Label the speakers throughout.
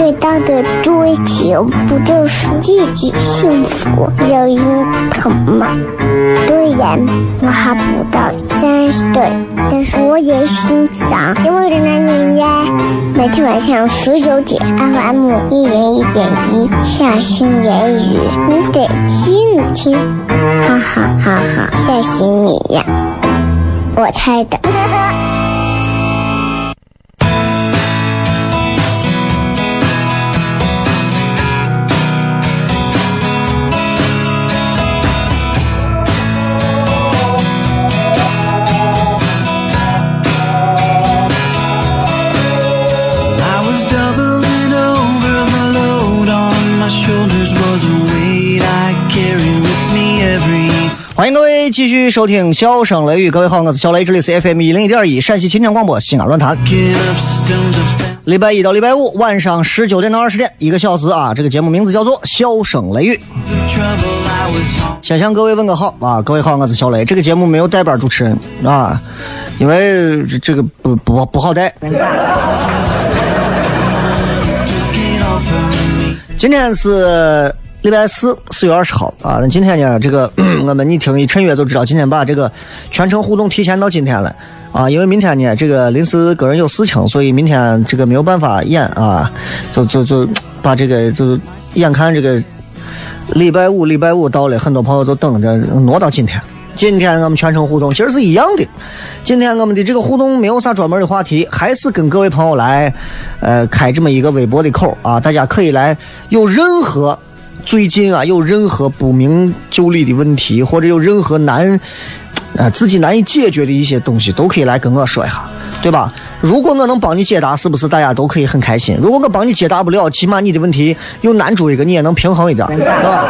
Speaker 1: 最大的追求，不就是自己幸福、有人疼吗？虽然我还不到三十岁，但是我也心脏因为的男人呀。每天晚上十九点，FM 一人一点一，下心言语，你得听一听，哈哈哈哈，吓死你呀！我猜的。
Speaker 2: 继续收听《笑声雷雨》，各位好，我是小雷，这里是 FM 一零一点一陕西秦腔广播西安论坛。礼拜一到礼拜五晚上十九点到二十点，一个小时啊。这个节目名字叫做《笑声雷雨》。
Speaker 3: trouble I was on
Speaker 2: 先向各位问个好啊，各位好，我是小雷。这个节目没有带班主持人啊，因为这个不不不好带。今天是礼拜四，四月二十号啊。那今天呢，这个 我们你听一趁月就知道，今天把这个全程互动提前到今天了啊。因为明天呢，这个临时个人有事情，所以明天这个没有办法演啊，就就就把这个就是眼看这个礼拜五，礼拜五到了，很多朋友都等着挪到今天。今天我们全程互动其实是一样的。今天我们的这个互动没有啥专门的话题，还是跟各位朋友来，呃，开这么一个微博的口啊，大家可以来有任何最近啊有任何不明就里的问题，或者有任何难，呃自己难以解决的一些东西，都可以来跟我说一下，对吧？如果我能帮你解答，是不是大家都可以很开心？如果我帮你解答不了，起码你的问题有难住一个，你也能平衡一点，是吧？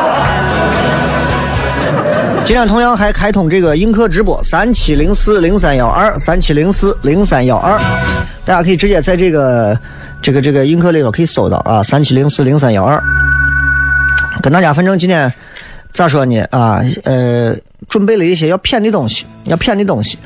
Speaker 2: 今天同样还开通这个映客直播，三七零四零三幺二，三七零四零三幺二，大家可以直接在这个这个这个映客里头可以搜到啊，三七零四零三幺二。跟大家反正今天咋说呢啊呃，准备了一些要骗的东西，要骗的东西，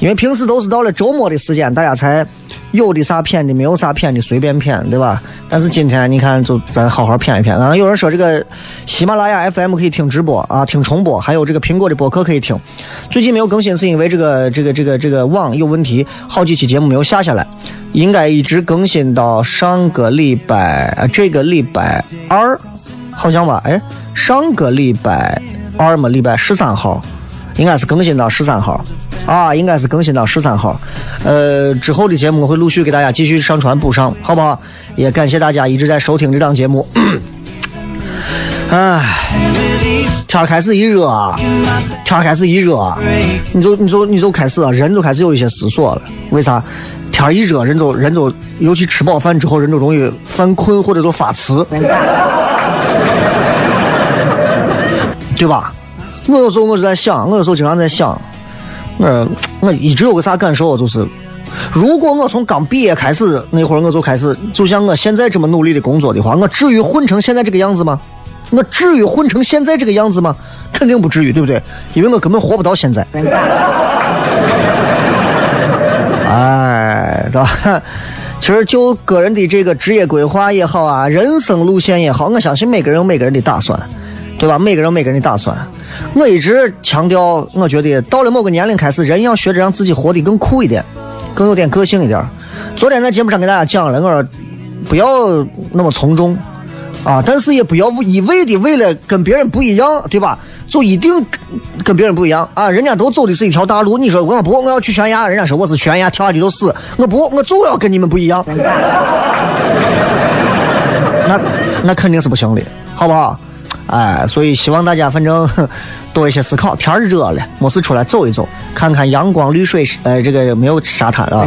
Speaker 2: 因为平时都是到了周末的时间，大家才有的啥骗的，没有啥骗的随便骗，对吧？但是今天你看，就咱好好骗一骗啊！有人说这个喜马拉雅 FM 可以听直播啊，听重播，还有这个苹果的播客可以听。最近没有更新是因为这个这个这个这个网有问题，好几期节目没有下下来，应该一直更新到上个礼拜，这个礼拜二，好像吧？哎，上个礼拜二嘛，礼拜十三号，应该是更新到十三号。啊，应该是更新到十三号，呃，之后的节目我会陆续给大家继续上传补上，好不好？也感谢大家一直在收听这档节目。唉，天开始一热啊，天开始一热啊，你就你就你就开始啊，人就开始有一些思索了。为啥？天一热，人就人就，尤其吃饱饭之后，人就容易犯困或者就发迟，对吧？我有时候我是在想，我有时候经常在想，我我一直有个啥感受，就是如果我从刚毕业开始那会儿我就开始，就像我现在这么努力的工作的话，我至于混成现在这个样子吗？我至于混成现在这个样子吗？肯定不至于，对不对？因为我根本活不到现在。哎，对吧？其实就个人的这个职业规划也好啊，人生路线也好，我相信每个人有每个人的打算，对吧？每个人有每个人的打算。我一直强调，我觉得到了某个年龄开始，人要学着让自己活得更酷一点，更有点个性一点。昨天在节目上给大家讲了，我说不要那么从众，啊，但是也不要一味的为了跟别人不一样，对吧？就一定跟别人不一样啊！人家都走的是一条大路，你说我不我要去悬崖，人家说我是悬崖跳下去就死，我不我就要跟你们不一样，那那肯定是不行的，好不好？哎，所以希望大家反正 多一些思考。天热了，没事出来走一走，看看阳光绿水，呃，这个没有沙滩啊。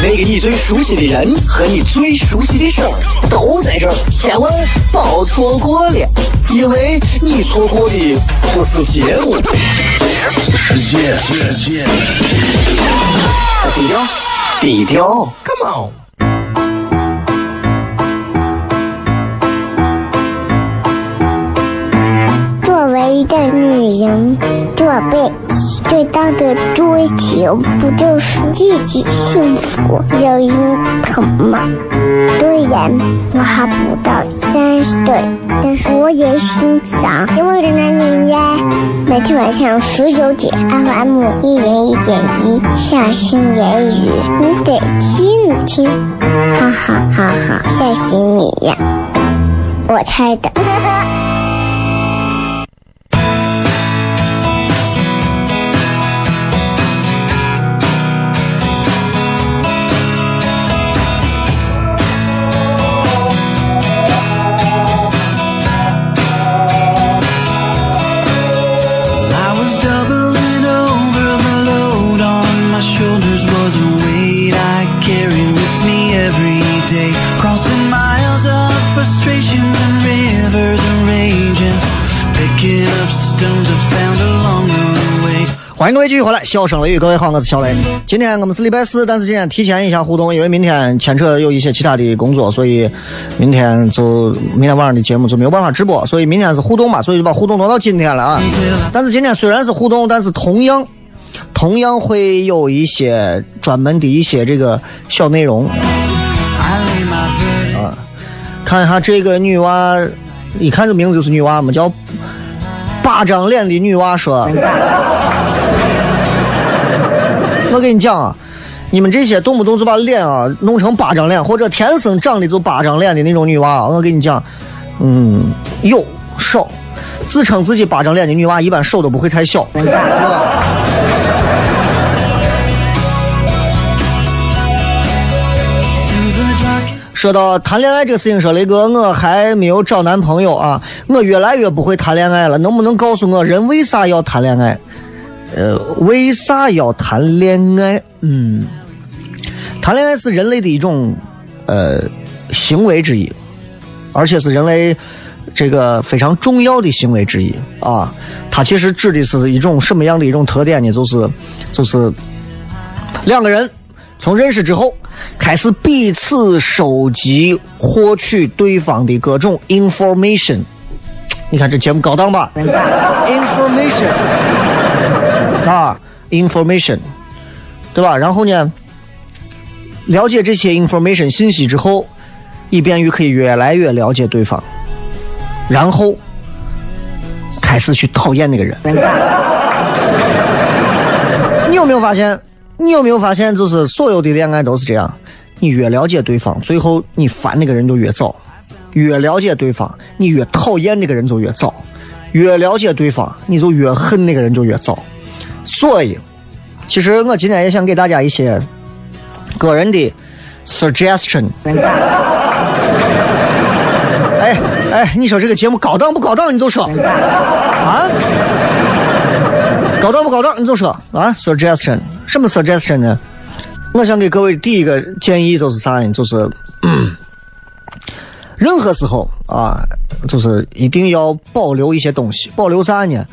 Speaker 4: 那个你最熟悉的人和你最熟悉的事儿都在这儿，千万别错过了，因为你错过的不是节目，
Speaker 5: 世界，
Speaker 4: 低调，低调，Come on。
Speaker 1: 作为一个女人，做背最大的追求不就是自己幸福、有人疼吗？虽然我还不到三十岁，但是我也心脏因为的男人呀。每天晚上十九点，FM 一人一点一，下心言语，你得听听，哈哈哈哈，吓死你呀！我猜的。
Speaker 2: 欢迎各位继续回来，笑声雷雨，各位好，我是小雷。今天我们是礼拜四，但是今天提前一下互动，因为明天牵扯有一些其他的工作，所以明天就明天晚上的节目就没有办法直播，所以明天是互动嘛，所以就把互动挪到今天了啊。但是今天虽然是互动，但是同样同样会有一些专门的一些这个小内容。
Speaker 3: Burden
Speaker 2: 看一下这个女娃，一看这名字就是女娃嘛，叫八张脸的女娃说。我跟你讲啊，你们这些动不动就把脸啊弄成巴掌脸，或者天生长的就巴掌脸的那种女娃啊，我跟你讲，嗯，有少，自称自己巴掌脸的女娃，一般手都不会太小？说到谈恋爱这个事情，说雷哥，我还没有找男朋友啊，我越来越不会谈恋爱了，能不能告诉我人为啥要谈恋爱？呃，为啥要谈恋爱？嗯，谈恋爱是人类的一种呃行为之一，而且是人类这个非常重要的行为之一啊。它其实指的是一种什么样的一种特点呢？就是就是两个人从认识之后，开始彼此收集、获取对方的各种 information。你看这节目高档吧？information 啊，information，对吧？然后呢，了解这些 information 信息之后，以便于可以越来越了解对方，然后开始去讨厌那个人。你有没有发现？你有没有发现，就是所有的恋爱都是这样，你越了解对方，最后你烦那个人就越早；越了解对方，你越讨厌那个人就越早；越了解对方，你就越恨那个人就越早。所以，其实我今天也想给大家一些个人的 suggestion。哎哎，你说这个节目高档不高档？你就说啊，高档不高档？你就说啊，suggestion 什么 suggestion 呢？我想给各位第一个建议就是啥呢？就是、嗯任何时候啊，就是一定要保留一些东西。保留啥呢？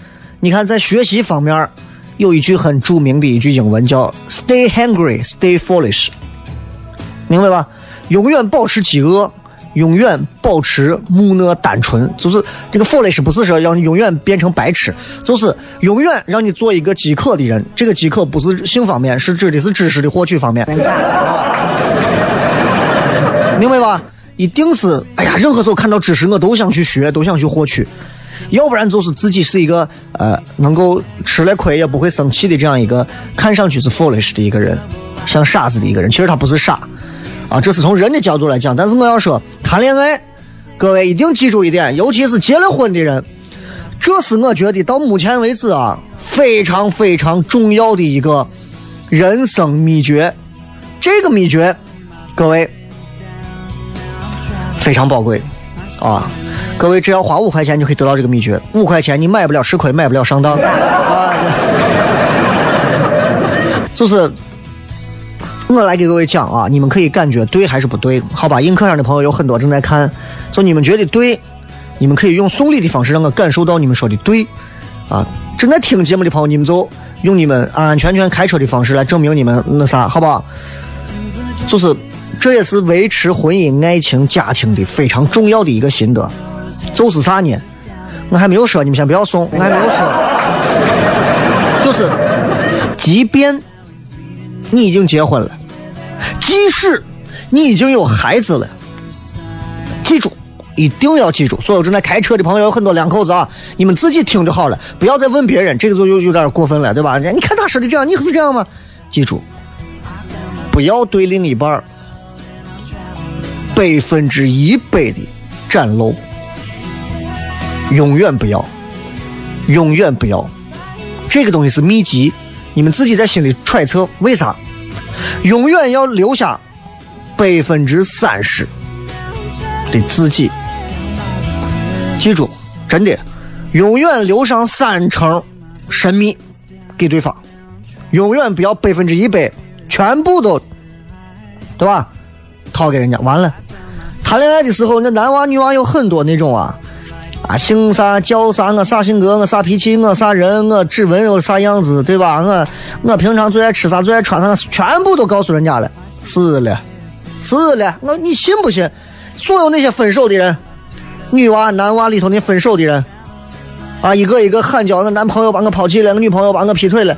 Speaker 2: 你看，在学习方面有一句很著名的一句英文叫 “Stay hungry, stay foolish”，明白吧？永远保持饥饿，永远保持木讷单纯，就是这个 foolish 不是说让你永远变成白痴，就是永远让你做一个饥渴的人。这个饥渴不是性方面，是指的是知识的获取方面，明白吧？一定是，哎呀，任何时候看到知识，我都想去学，都想去获取，要不然就是自己是一个呃，能够吃了亏也不会生气的这样一个看上去是 foolish 的一个人，像傻子的一个人，其实他不是傻。啊，这是从人的角度来讲，但是我要说谈恋爱，各位一定记住一点，尤其是结了婚的人，这是我觉得到目前为止啊非常非常重要的一个人生秘诀。这个秘诀，各位非常宝贵啊！各位只要花五块钱就可以得到这个秘诀，五块钱你买不了吃亏，买不了上当啊！就是。我来给各位讲啊，你们可以感觉对还是不对？好吧，映客上的朋友有很多正在看，就你们觉得对，你们可以用送礼的方式让我感受到你们说的对。啊，正在听节目的朋友，你们就用你们安安全全开车的方式来证明你们那啥，好不好？就是这也是维持婚姻、爱情、家庭的非常重要的一个心得。就是啥呢？我还没有说，你们先不要送，我还没有说。就是，即便。你已经结婚了，即使你已经有孩子了，记住，一定要记住。所有正在开车的朋友，有很多两口子啊，你们自己听就好了，不要再问别人，这个就有有点过分了，对吧？你看他说的这样，你可是这样吗？记住，不要对另一半百分之一百的展露，永远不要，永远不要。这个东西是秘籍，你们自己在心里揣测，为啥？永远要留下百分之三十的自己，记住，真的，永远留上三成神秘给对方，永远不要百分之一百全部都，对吧？掏给人家，完了，谈恋爱的时候，那男娃女娃有很多那种啊。啊，姓啥叫啥，我啥性格，我啥脾气，我啥人，我指纹有啥样子，对吧？我我平常最爱吃啥，最爱穿啥，全部都告诉人家了。是了，是了，我你信不信？所有那些分手的人，女娃、男娃里头那分手的人，啊，一个一个喊叫，我男朋友把我抛弃了，我女朋友把我劈腿了。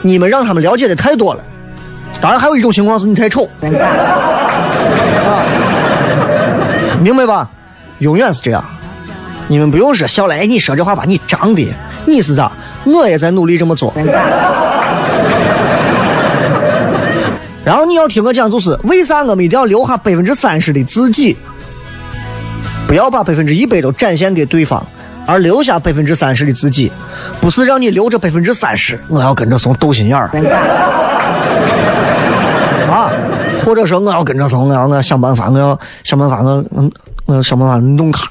Speaker 2: 你们让他们了解的太多了。当然，还有一种情况是你太丑。啊，明白吧？永远是这样。你们不用说，小雷，你说这话把你涨的，你是咋？我也在努力这么做。然后你要听我讲，就是为啥我们一定要留下百分之三十的自己，不要把百分之一百都展现给对方，而留下百分之三十的自己，不是让你留着百分之三十，我要跟着怂斗心眼儿啊，或者说我要跟着怂，我要我想办法，我要想办法，我嗯，我要想办法弄他。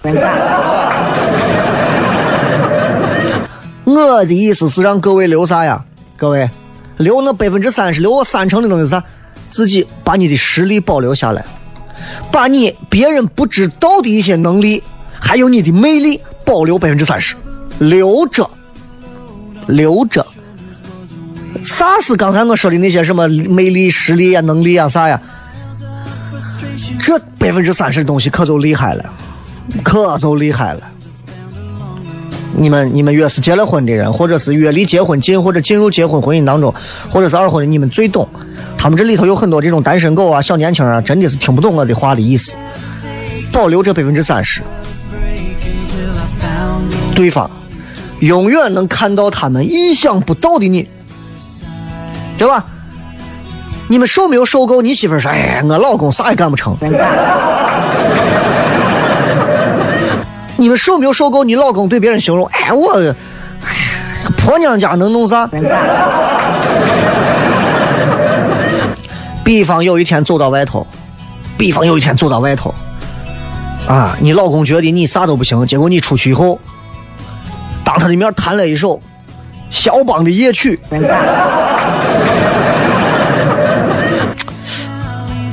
Speaker 2: 我的意思是让各位留啥呀？各位留那百分之三十，留我三成的东西啥？自己把你的实力保留下来，把你别人不知道的一些能力，还有你的魅力保留百分之三十，留着，留着。啥是刚才我说的那些什么魅力、实力啊、能力啊啥呀？这百分之三十的东西可就厉害了，可就厉害了。你们你们越是结了婚的人，或者是越离结婚近，或者进入结婚婚姻当中，或者是二婚的，你们最懂。他们这里头有很多这种单身狗啊、小年轻啊，真的是听不懂我的话的意思。保留这百分之三十，对方永远能看到他们意想不到的你，对吧？你们受没有受够？你媳妇说：“哎，我老公啥也干不成。”你们受没有受够？你老公对别人形容，哎我，哎婆娘家能弄啥？比方有一天走到外头，比方有一天走到外头，啊，你老公觉得你啥都不行，结果你出去以后，当他的面弹了一首肖邦的夜曲，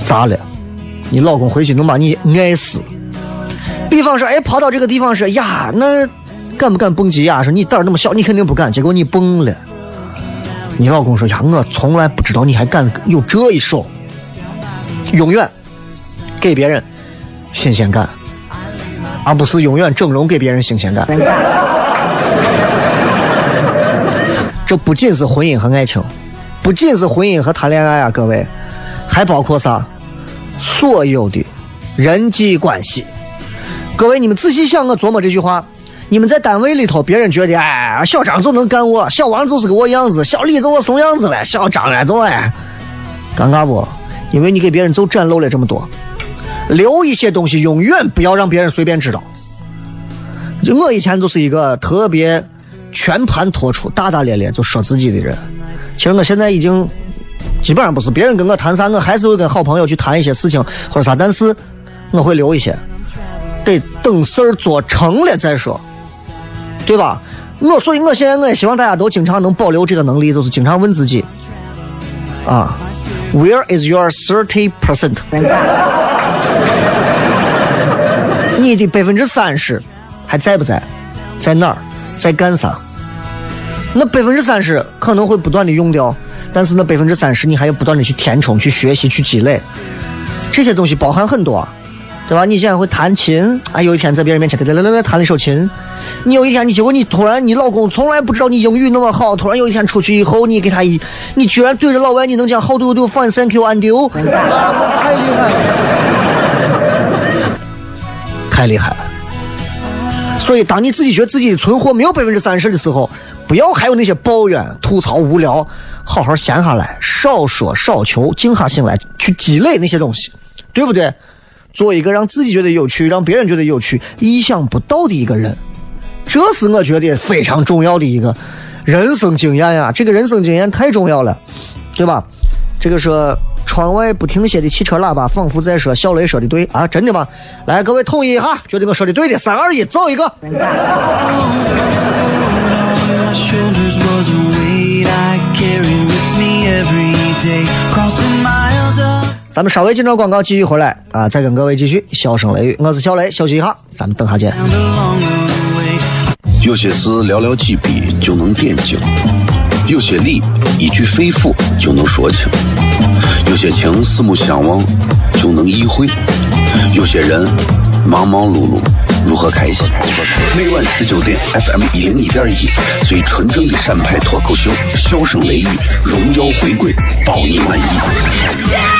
Speaker 2: 咋了？你老公回去能把你爱死。比方说，哎，跑到这个地方说呀，那敢不敢蹦极呀？说你胆儿那么小，你肯定不敢。结果你蹦了。你老公说呀，我从来不知道你还敢有这一手。永远给别人新鲜感，而不是永远整容给别人新鲜感。这不仅是婚姻和爱情，不仅是婚姻和谈恋爱啊，各位，还包括啥？所有的人际关系。各位，你们仔细想，我琢磨这句话。你们在单位里头，别人觉得哎，小张就能干我，小王就是个我样子，小李就我怂样子了，小张哎就哎，尴尬不？因为你给别人就展露了这么多，留一些东西，永远不要让别人随便知道。就我以前就是一个特别全盘托出、大大咧咧就说自己的人。其实我现在已经基本上不是，别人跟我谈啥，我还是会跟好朋友去谈一些事情或者啥，但是我会留一些，得等事儿做成了再说。对吧？我所以，我现在我也希望大家都经常能保留这个能力，就是经常问自己，啊，Where is your thirty percent？你的百分之三十还在不在？在哪儿？在干啥？那百分之三十可能会不断的用掉，但是那百分之三十你还要不断的去填充、去学习、去积累，这些东西包含很多。对吧？你现在会弹琴啊？有一天在别人面前来来来来弹了一首琴。你有一天，你结果你突然，你老公从来不知道你英语那么好，突然有一天出去以后，你给他一，你居然对着老外你能讲 How do you do? Fine, thank you, and you？太厉害了，太厉害了。所以，当你自己觉得自己的存货没有百分之三十的时候，不要还有那些抱怨、吐槽、无聊，好好闲下来，少说少求，静下心来去积累那些东西，对不对？做一个让自己觉得有趣、让别人觉得有趣、意想不到的一个人，这是我觉得非常重要的一个人生经验呀！这个人生经验太重要了，对吧？这个说窗外不停歇的汽车喇叭，仿佛在说小雷说的对啊！真的吗？来，各位统一一下，觉得我说的对的，三二一，走一个。咱们稍微进段广告，继续回来啊，再跟各位继续笑声雷雨。我是小雷，休息一下，咱们等下见。
Speaker 5: 有些事寥寥几笔就能点睛，有些理一句肺腑就能说清，有些情四目相望就能意会，有些人忙忙碌碌如何开心？每晚十九点，FM 一零一点一，最纯正的陕派脱口秀，笑声雷雨，荣耀回归，保你满意。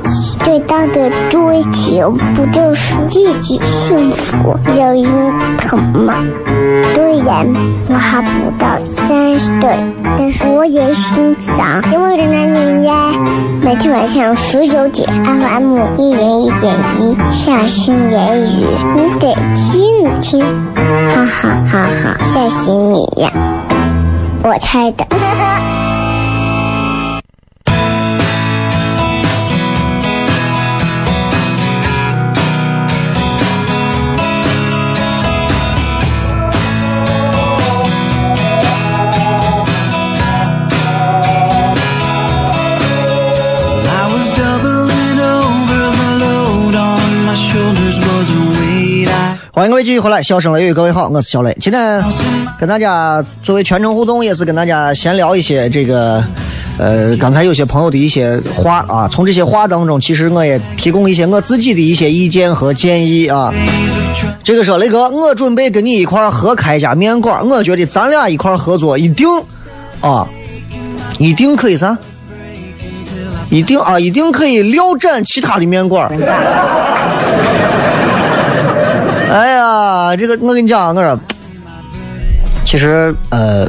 Speaker 1: 最大的追求不就是自己幸福、有人疼吗？虽然我还不到三十岁，但是我也心脏因为的男人呀。每天晚上十九点，FM 一零一点一，下心言语，你得听一听，哈哈哈哈，吓死你呀！我猜的。
Speaker 2: 欢迎各位继续回来，笑声雷雨，各位好，我是小雷。今天跟大家作为全程互动，也是跟大家闲聊一些这个，呃，刚才有些朋友的一些话啊，从这些话当中，其实我也提供一些我自己的一些意见和建议啊。这个说雷哥，我准备跟你一块合开一家面馆，我觉得咱俩一块合作一定啊，一定可以啥？一定啊，一定可以撂斩其他的面馆。哎呀，这个我跟你讲，我说，其实呃，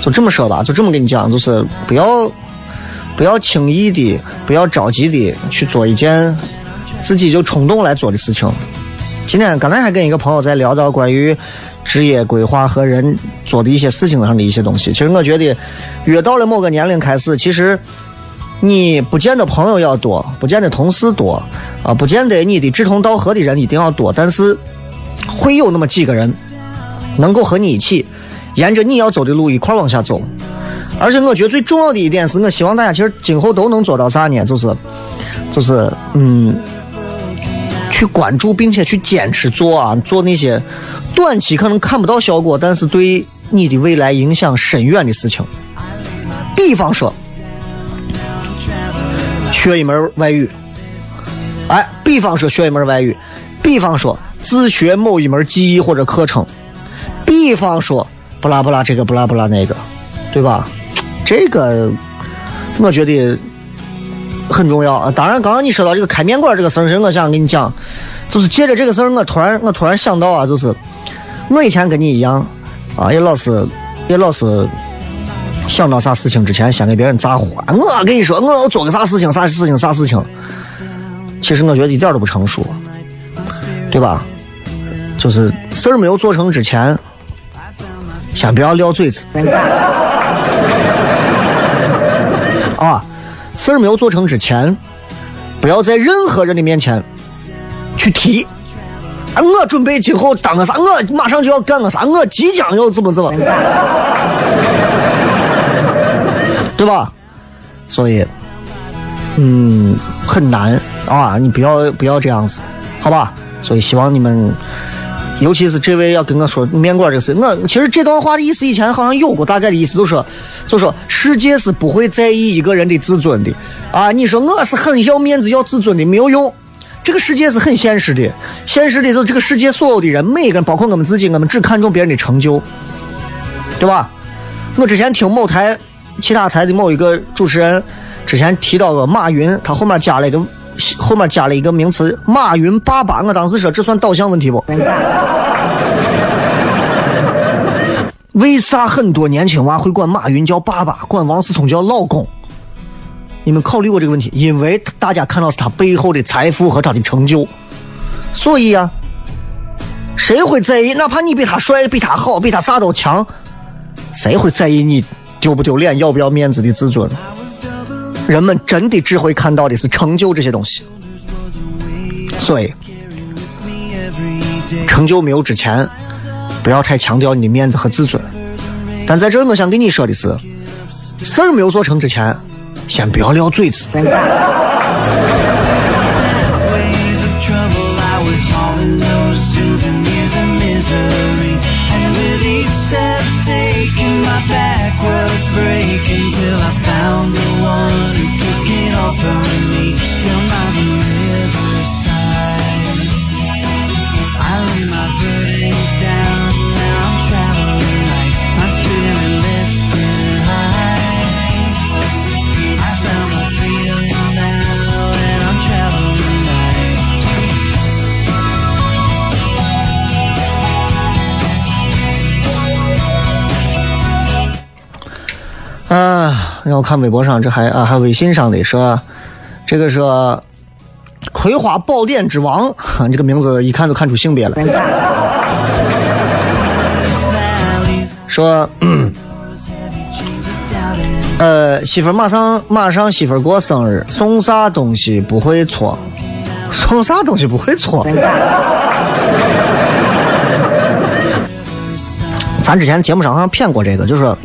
Speaker 2: 就这么说吧，就这么跟你讲，就是不要不要轻易的，不要着急的去做一件自己就冲动来做的事情。今天刚才还跟一个朋友在聊到关于职业规划和人做的一些事情上的一些东西。其实我觉得，越到了某个年龄开始，其实。你不见得朋友要多，不见得同事多，啊，不见得你的志同道合的人一定要多，但是会有那么几个人，能够和你一起沿着你要走的路一块往下走。而且我觉得最重要的一点是我希望大家其实今后都能做到啥呢？就是就是嗯，去关注并且去坚持做啊，做那些短期可能看不到效果，但是对你的未来影响深远的事情。比方说，学一门外语，哎，比方说学一门外语，比方说自学某一门技艺或者课程，比方说不拉不拉这个不拉不拉那个，对吧？这个我觉得很重要啊。当然，刚刚你说到这个开面馆这个事儿，我想跟你讲，就是借着这个事儿，我突然我突然想到啊，就是我以前跟你一样啊，也老是也老是想到啥事情之前先给别人咋呼。我跟你说，我要做个啥事情，啥事情，啥事情。其实我觉得一点都不成熟，对吧？就是事儿没有做成之前，先不要撂嘴子。啊，事儿没有做成之前，不要在任何人的面前去提。啊，我准备今后当个啥？我马上就要干个啥？我即将要怎么怎么，对吧？所以，嗯，很难啊！你不要不要这样子，好吧？所以希望你们，尤其是这位要跟我说面馆这个事，我其实这段话的意思以前好像有过大概的意思，就是说。就说世界是不会在意一个人的自尊的啊！你说我是很要面子、要自尊的，没有用。这个世界是很现实的，现实的就这个世界所有的人，每个人，包括我们自己，我们只看重别人的成就，对吧？我之前听某台、其他台的某一个主持人之前提到个马云，他后面加了一个后面加了一个名词“马云爸爸”，我当时说这算导向问题不？为啥很多年轻娃会管马云叫爸爸，管王思聪叫老公？你们考虑过这个问题？因为大家看到是他背后的财富和他的成就，所以啊，谁会在意？哪怕你比他帅、比他好、比他啥都强，谁会在意你丢不丢脸、要不要面子的自尊？人们真的只会看到的是成就这些东西。所以，成就没有之前。不要太强调你的面子和自尊，但在这儿我想跟你说的是，事儿没有做成之前，先不要撂嘴子。啊，让我看微博上，这还啊，还微信上的说，这个说《葵花宝典之王》，这个名字一看就看出性别了。说，呃，媳妇马上马上媳妇过生日，送啥东西不会错？送啥东西不会错？咱之前节目上好像骗过这个，就是说。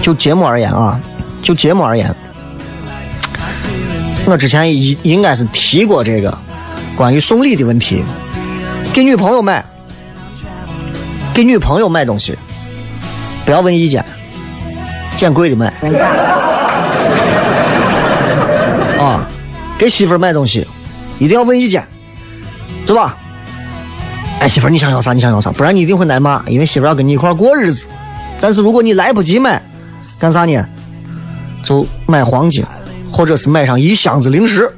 Speaker 2: 就节目而言啊，就节目而言，我之前应应该是提过这个关于送礼的问题。给女朋友买，给女朋友买东西，不要问意见，捡贵的买。啊，给媳妇买东西，一定要问意见，对吧？哎，媳妇你想要啥？你想要啥？不然你一定会挨骂，因为媳妇要跟你一块过日子。但是如果你来不及买，干啥呢？就买黄金，或者是买上一箱子零食。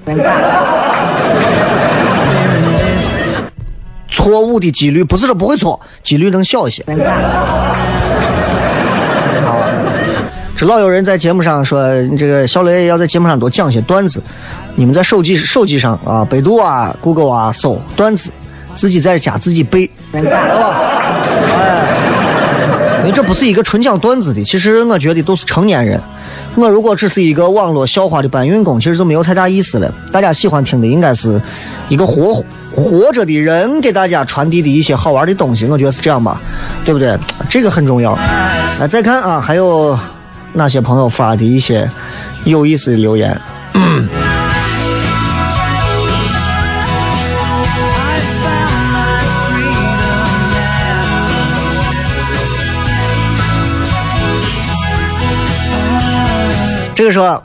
Speaker 2: 错误的几率不是说不会错，几率能小一些。这老有人在节目上说，这个小雷要在节目上多讲些段子。你们在手机手机上啊，百度啊、Google 啊搜段子，自己在家自己背，好吧？哎。因为这不是一个纯讲段子的，其实我觉得都是成年人。我如果只是一个网络笑话的搬运工，其实就没有太大意思了。大家喜欢听的应该是一个活活着的人给大家传递的一些好玩的东西，我觉得是这样吧，对不对？这个很重要。来再看啊，还有哪些朋友发的一些有意思的留言？
Speaker 3: 嗯
Speaker 2: 这个说，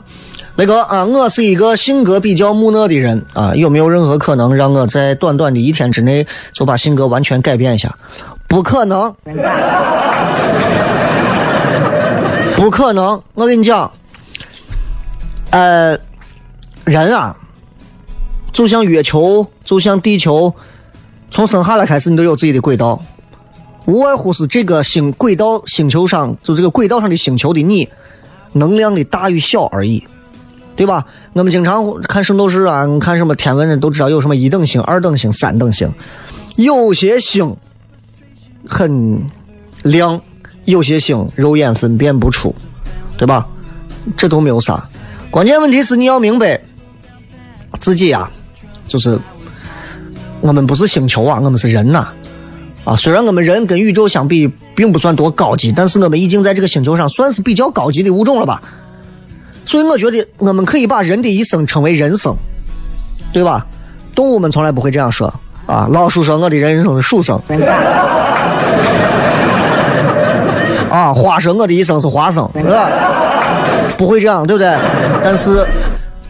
Speaker 2: 雷哥啊，我是一个性格比较木讷的人啊，有没有任何可能让我在短短的一天之内就把性格完全改变一下？不可能，不可能！我跟你讲，呃，人啊，就像月球，就像地球，从生下来开始你都有自己的轨道，无外乎是这个星轨道星球上，就这个轨道上的星球的你。能量的大与小而已，对吧？我们经常看圣斗士啊，看什么天文的都知道有什么一等星、二等星、三等星。有些星很亮，有些星肉眼分辨不出，对吧？这都没有啥。关键问题是你要明白自己呀、就是我们不是星球啊，我们是人呐、啊虽然我们人跟宇宙相比并不算多高级，但是我们已经在这个星球上算是比较高级的物种了吧？所以我觉得我们可以把人的一生称为人生，对吧？动物们从来不会这样说啊。老鼠说我的人生是鼠生，啊，花说我的一生是花生，是吧？不会这样，对不对？但是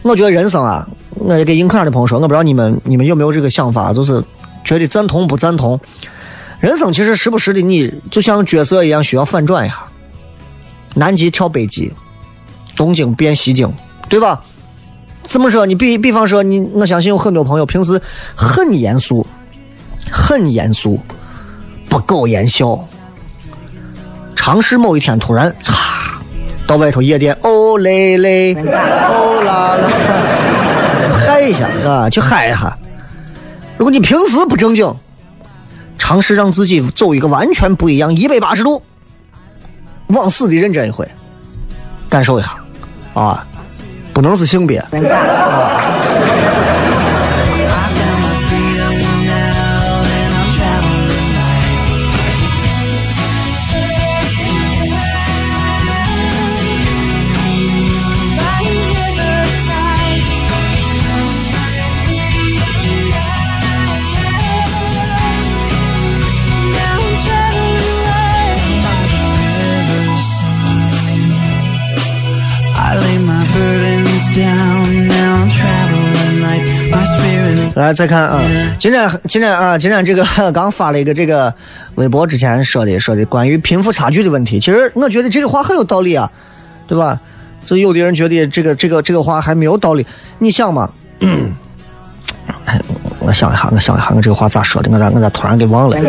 Speaker 2: 我觉得人生啊，我也给硬课上的朋友说，我不知道你们你们有没有这个想法，就是觉得赞同不赞同？人生其实时不时的，你就像角色一样，需要反转一下。南极跳北极，东京变西京，对吧？怎么说？你比比方说你，我相信有很多朋友平时很严肃，很严肃，不苟言笑。尝试某一天突然，嚓，到外头夜店，哦嘞嘞，哦啦啦，嗨一下啊，去嗨一下。如果你平时不正经，尝试让自己走一个完全不一样、一百八十度往死的认真一回，感受一下啊，不能是性别。
Speaker 3: 啊
Speaker 2: 来再看啊，今天今天啊，今天这个 刚发了一个这个微博之前说的说的关于贫富差距的问题，其实我觉得这个话很有道理啊，对吧？就有的人觉得这个这个这个话还没有道理，你想嘛？哎，我想一下，我想一下，我这个话咋说的？我咋我咋突然给忘了？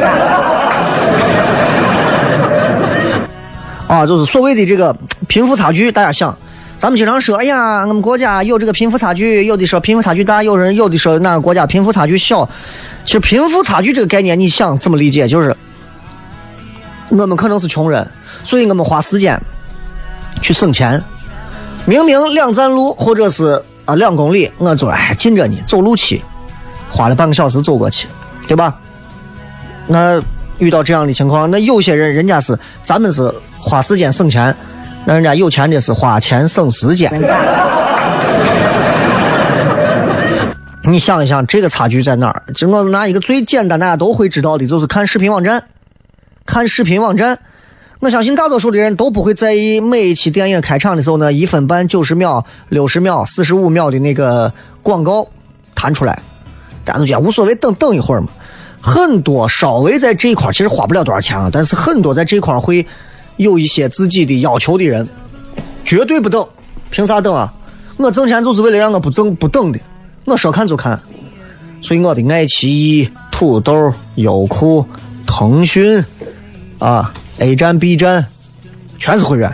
Speaker 2: 啊，就是所谓的这个贫富差距，大家想，咱们经常说，哎呀，我们国家有这个贫富差距，有的说贫富差距大，有人有的说哪个国家贫富差距小。其实贫富差距这个概念，你想怎么理解？就是我们可能是穷人，所以我们花时间去省钱。明明两站路或者是啊两公里，我走哎近着呢，走路去，花了半个小时走过去，对吧？那遇到这样的情况，那有些人人家是咱们是花时间省钱，那人家有钱的是花钱省时间。你想一想，这个差距在哪儿？就我拿一个最简单大家都会知道的，就是看视频网站。看视频网站，我相信大多数的人都不会在意每一期电影开场的时候呢，一分半、九十秒、六十秒、四十五秒的那个广告弹出来，大家都觉得无所谓，等等一会儿嘛。很多稍微在这一块儿其实花不了多少钱啊，但是很多在这一块儿会有一些自己的要求的人，绝对不等。凭啥等啊？我挣钱就是为了让我不等不等的，我说看就看。所以我的爱奇艺、土豆、优酷、腾讯啊，A 站、B 站，全是会员，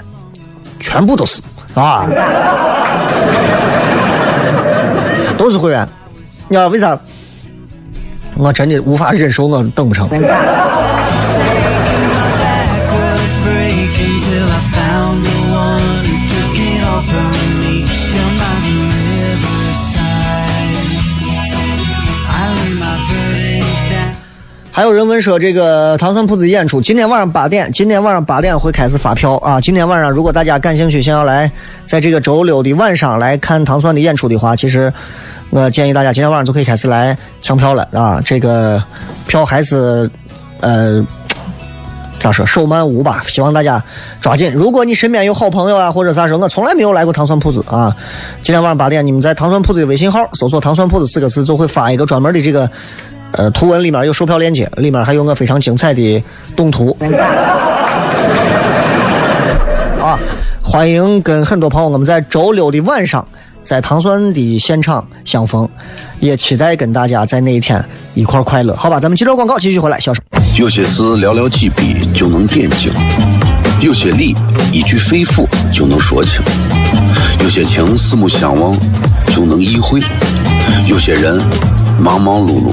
Speaker 2: 全部都是啊，都是会员。你知道为啥？我真的无法忍受，我等不成。还有人问说，这个糖蒜铺子演出今天晚上八点，今天晚上八点会开始发票啊。今天晚上如果大家感兴趣，想要来在这个周六的晚上来看糖蒜的演出的话，其实我建议大家今天晚上就可以开始来抢票了啊。这个票还是呃。咋说手慢无吧，希望大家抓紧。如果你身边有好朋友啊，或者啥时候，我从来没有来过糖蒜铺子啊。今天晚上八点，你们在糖蒜铺子的微信号搜索“糖蒜铺子”四个字，就会发一个专门的这个呃图文，里面有售票链接，里面还有我非常精彩的动图。啊，欢迎跟很多朋友我们在周六的晚上在糖蒜的现场相逢，也期待跟大家在那一天一块快乐。好吧，咱们接着广告继续回来，小声。
Speaker 5: 有些事寥寥几笔就能点睛，有些理一句肺腑就能说清，有些情四目相望就能意会，有些人忙忙碌碌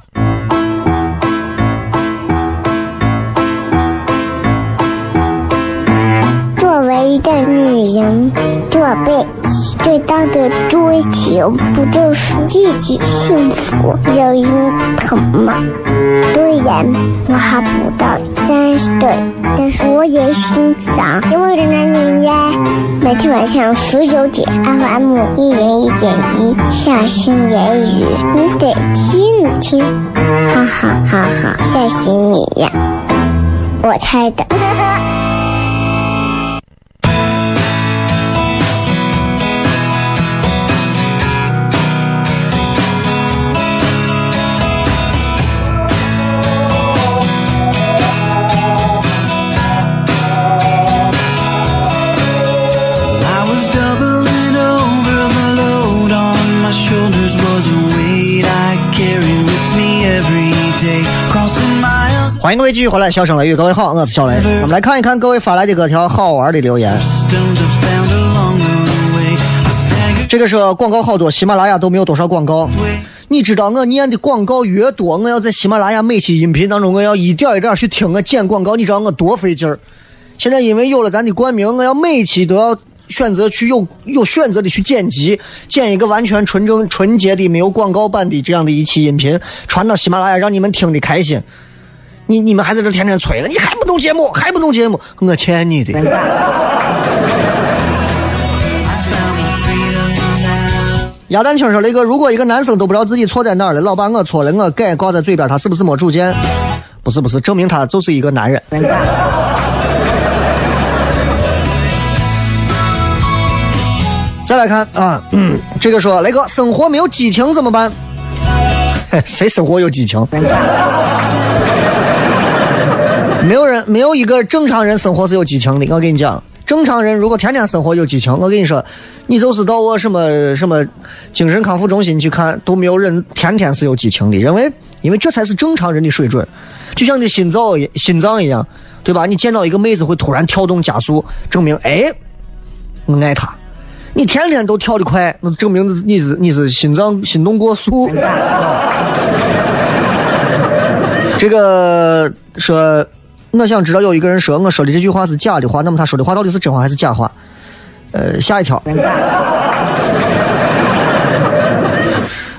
Speaker 1: 一个女人，做背最大的追求不就是自己幸福、有人疼吗？虽然我还不到三十岁，但是我也心脏因为的男人呀。每天晚上十九点，FM 一零一点一，下心言语，你得听听，哈哈哈哈，吓死你呀！我猜的。
Speaker 2: 欢迎各位继续回来，笑声雷雨，各位好，我是小雷。我们来看一看各位发来的各条好玩的留言。这个是广告好多，喜马拉雅都没有多少广告。你知道我念的广告越多，我要在喜马拉雅每期音频当中，我要一点一点去听我剪广告，你知道我多费劲儿。现在因为有了咱的冠名，我要每期都要选择去有有选择的去剪辑，剪一个完全纯正纯洁的没有广告版的这样的一期音频，传到喜马拉雅，让你们听的开心。你你们还在这天天催了，你还不弄节目，还不弄节目，我欠你的。鸭蛋清说：“雷哥，如果一个男生都不知道自己错在哪儿了，老把我错了，我改挂在嘴边，他是不是没主见？不是不是，证明他就是一个男人。再来看啊，嗯，这个说雷哥，生活没有激情怎么办？嘿 谁生活有激情？没有人，没有一个正常人生活是有激情的。我跟你讲，正常人如果天天生活有激情，我跟你说，你就是到我什么什么精神康复中心去看，都没有人天天是有激情的。认为，因为这才是正常人的水准，就像你心脏心脏一样，对吧？你见到一个妹子会突然跳动加速，证明哎，我爱她。你天天都跳得快，那证明你是你是心脏心动过速。这个说，我想知道有一个人说我说的这句话是假的话，那么他说的话到底是真话还是假话？呃，下一条。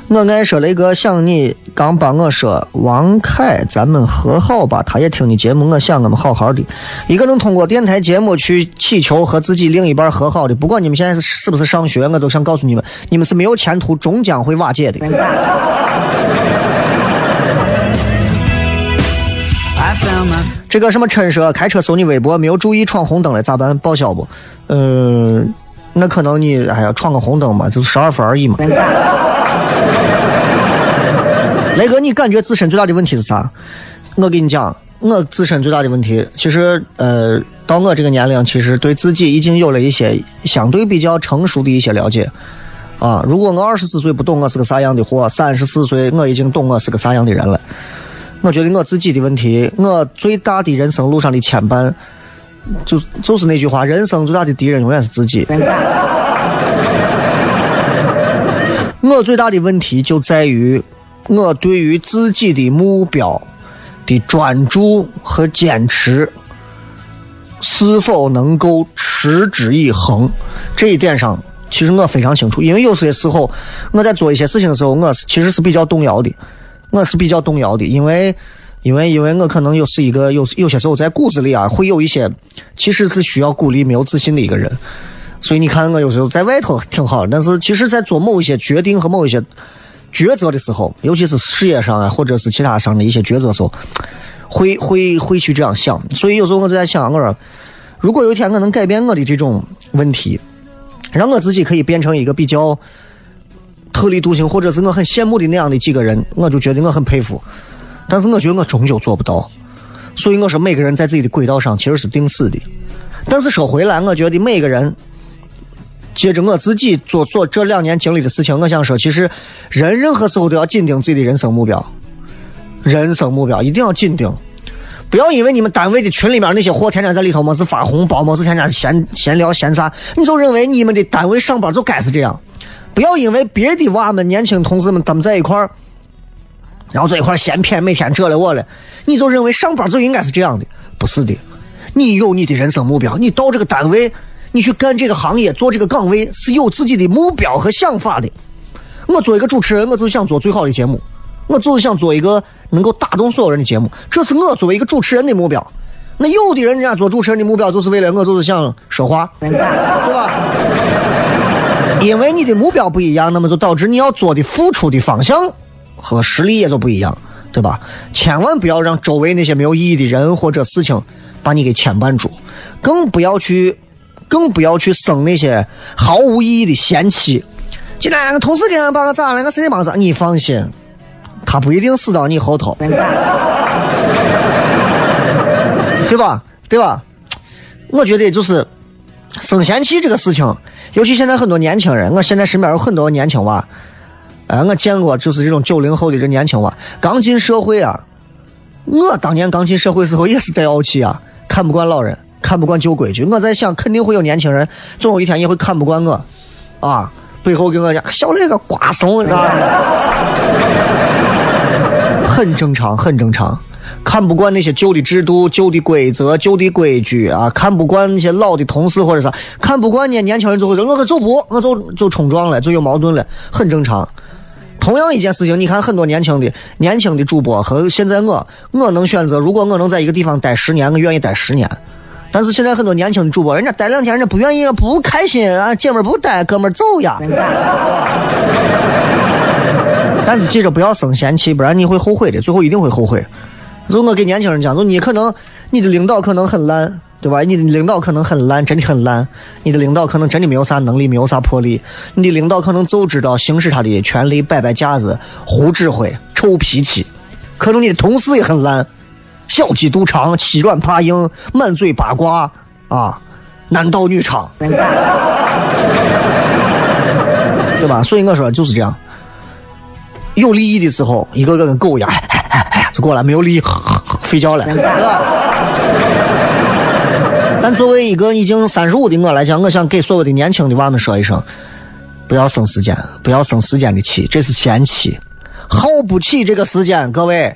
Speaker 2: 我爱说雷哥，想你刚帮我说王凯，咱们和好吧。他也听你节目，我想我们好好的。一个能通过电台节目去祈求和自己另一半和好的，不管你们现在是是不是上学，我都想告诉你们，你们是没有前途，终将会瓦解的。这个什么陈说开车搜你微博没有注意闯红灯了咋办？报销不？呃，那可能你哎呀闯个红灯嘛，就是十二分而已嘛。雷哥，你感觉自身最大的问题是啥？我跟你讲，我自身最大的问题，其实呃，到我这个年龄，其实对自己已经有了一些相对比较成熟的一些了解。啊，如果我二十四岁不懂我是个啥样的货，三十四岁我已经懂我是个啥样的人了。我觉得我自己的问题，我最大的人生路上的牵绊，就就是那句话，人生最大的敌人永远是自己。我最大的问题就在于，我对于自己的目标的专注和坚持，是否能够持之以恒，这一点上，其实我非常清楚。因为有些时候，我在做一些事情的时候，我是其实是比较动摇的，我是比较动摇的，因为。因为，因为我可能又是一个有有些时候在骨子里啊，会有一些其实是需要鼓励、没有自信的一个人。所以你看，我有时候在外头挺好，但是其实在做某一些决定和某一些抉择的时候，尤其是事业上啊，或者是其他上的一些抉择时候，会会会去这样想。所以有时候我就在想，我说，如果有一天我能改变我的这种问题，让我自己可以变成一个比较特立独行，或者是我很羡慕的那样的几个人，我就觉得我很佩服。但是我觉得我终究做不到，所以我说每个人在自己的轨道上其实是定死的。但是说回来，我觉得每个人，接着我自己做做这两年经历的事情，我想说，其实人任何时候都要紧盯自己的人生目标，人生目标一定要紧盯，不要因为你们单位的群里面那些货天天在里头么是发红包，么是天天闲闲聊闲啥，你就认为你们的单位上班就该是这样，不要因为别的娃们、年轻同事们他们在一块儿。然后在一块闲谝，每天这了我了，你就认为上班就应该是这样的？不是的，你有你的人生目标，你到这个单位，你去干这个行业，做这个岗位是有自己的目标和想法的。我做一个主持人，我就想做最好的节目，我就是想做一个能够打动所有人的节目，这是我作为一个主持人的目标。那有的人人家做主持人的目标就是为了我就是想说话，对吧？因为你的目标不一样，那么就导致你要做的付出的方向。和实力也就不一样，对吧？千万不要让周围那些没有意义的人或者事情把你给牵绊住，更不要去，更不要去生那些毫无意义的嫌弃。今天个同事给俺把我咋了？我谁帮啥？你放心，他不一定死到你后头，对吧？对吧？我觉得就是生嫌弃这个事情，尤其现在很多年轻人，我现在身边有很多年轻娃。哎，我见过，就是这种九零后的这年轻娃，刚进社会啊。我当年刚进社会时候也是带傲气啊，看不惯老人，看不惯旧规矩。我在想，肯定会有年轻人，总有一天也会看不惯我，啊，背后跟我讲，小那个瓜怂，啊，很正常，很正常。看不惯那些旧的制度、旧的规则、旧的规矩啊，看不惯那些老的同事或者啥，看不惯呢，年轻人就会说，我可走不，我就就冲撞了，就有矛盾了，很正常。同样一件事情，你看很多年轻的年轻的主播和现在我，我能选择，如果我能在一个地方待十年，我愿意待十年。但是现在很多年轻的主播，人家待两天，人家不愿意，不开心啊，姐们不待，哥们儿走呀。但是记着不要生嫌气，不然你会后悔的，最后一定会后悔。就我给年轻人讲，就你可能你的领导可能很烂。对吧？你的领导可能很烂，真的很烂。你的领导可能真的没有啥能力，没有啥魄力。你的领导可能就知道行使他的权力，摆摆架子，胡指挥，臭脾气。可能你的同事也很烂，小鸡肚肠，欺软怕硬，满嘴八卦啊，男盗女娼，对吧？所以我说就是这样。有利益的时候，一个个跟狗一样，就过来；没有利益，睡觉了，对吧？但作为一个已经三十五的我来讲，我想给所有的年轻的娃们说一声：不要生时间，不要生时间的气，这是闲气，耗不起这个时间。各位，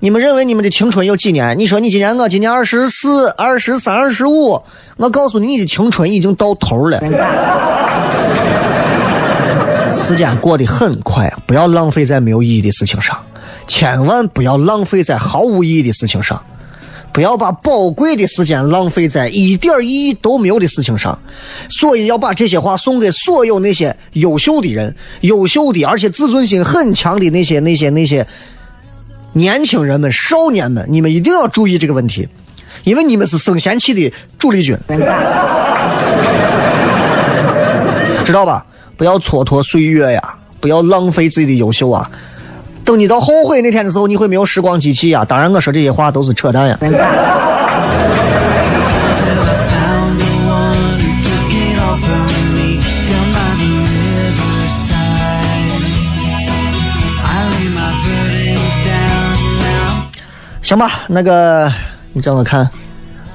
Speaker 2: 你们认为你们的青春有几年？你说你今年我今年二十四、二十三、二十五，我告诉你，你的青春已经到头了。时间过得很快，不要浪费在没有意义的事情上，千万不要浪费在毫无意义的事情上。不要把宝贵的时间浪费在一点意义都没有的事情上，所以要把这些话送给所有那些优秀的人、优秀的而且自尊心很强的那些、那些、那些年轻人们、少年们，你们一定要注意这个问题，因为你们是生闲气的主力军，知道吧？不要蹉跎岁月呀，不要浪费自己的优秀啊。等你到后悔那天的时候，你会没有时光机器呀。当然我说这些话都是扯淡呀。行吧，那个你这么看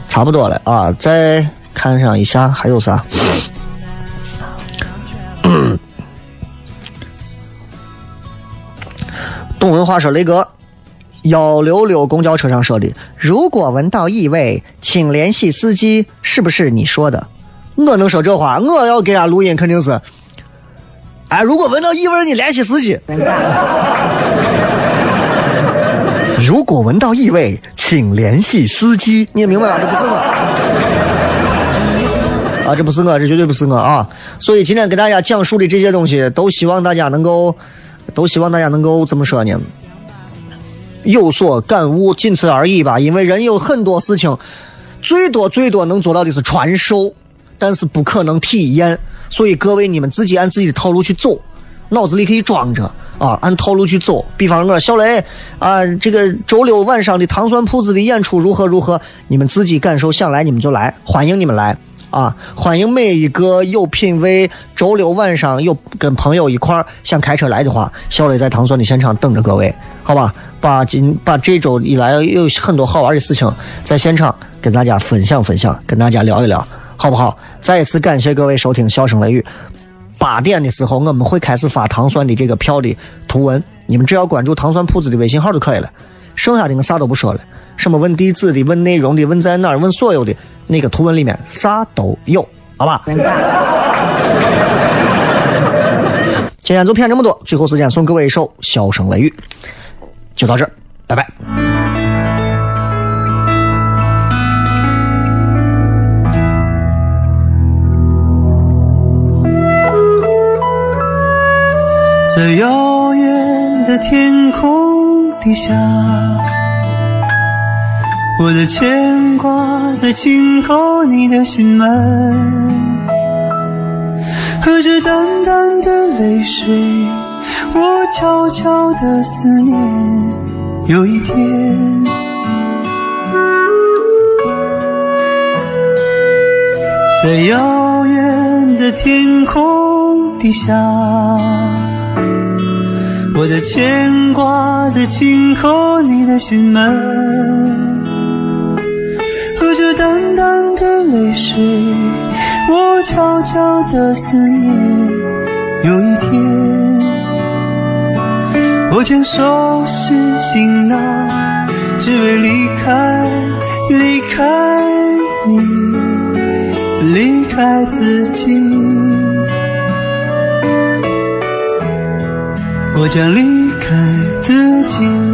Speaker 2: 差不多了啊，再看上一下还有啥？东文化说雷哥。幺六六公交车上说的，如果闻到异味，请联系司机。是不是你说的？我能说这话？我要给俺录音，肯定是。哎，如果闻到异味，你联系司机。如果闻到异味，请联系司机。你也明白吧？这不是我。啊，这不是我，这绝对不是我啊！所以今天给大家讲述的这些东西，都希望大家能够，都希望大家能够怎么说呢？有所感悟，仅此而已吧。因为人有很多事情，最多最多能做到的是传授，但是不可能体验。所以各位，你们自己按自己的套路去走，脑子里可以装着啊，按套路去走。比方我小雷啊，这个周六晚上的糖蒜铺子的演出如何如何，你们自己感受，想来你们就来，欢迎你们来啊！欢迎每一个有品位，周六晚上有跟朋友一块儿想开车来的话，小雷在糖蒜的现场等着各位，好吧？把今把这周以来有很多好玩的事情在现场跟大家分享分享，跟大家聊一聊，好不好？再一次感谢各位收听《笑声雷雨》。八点的时候，我们会开始发糖蒜的这个票的图文，你们只要关注糖蒜铺子的微信号就可以了。剩下的我啥都不说了，什么问地址的、问内容的、问在哪儿、问所有的那个图文里面啥都有，好吧？今天就骗这么多，最后时间送各位一首《笑声雷雨》，就到这儿，拜拜。
Speaker 3: 在遥远的天空底下，我的牵挂在轻叩你的心门，和着淡淡的泪水，我悄悄的思念。有一天，在遥远的天空底下。我的牵挂在轻叩你的心门，泪水，我悄悄的思念。有一天，我将收拾行囊，只为离开，离开你，离开自己。我将离开自己。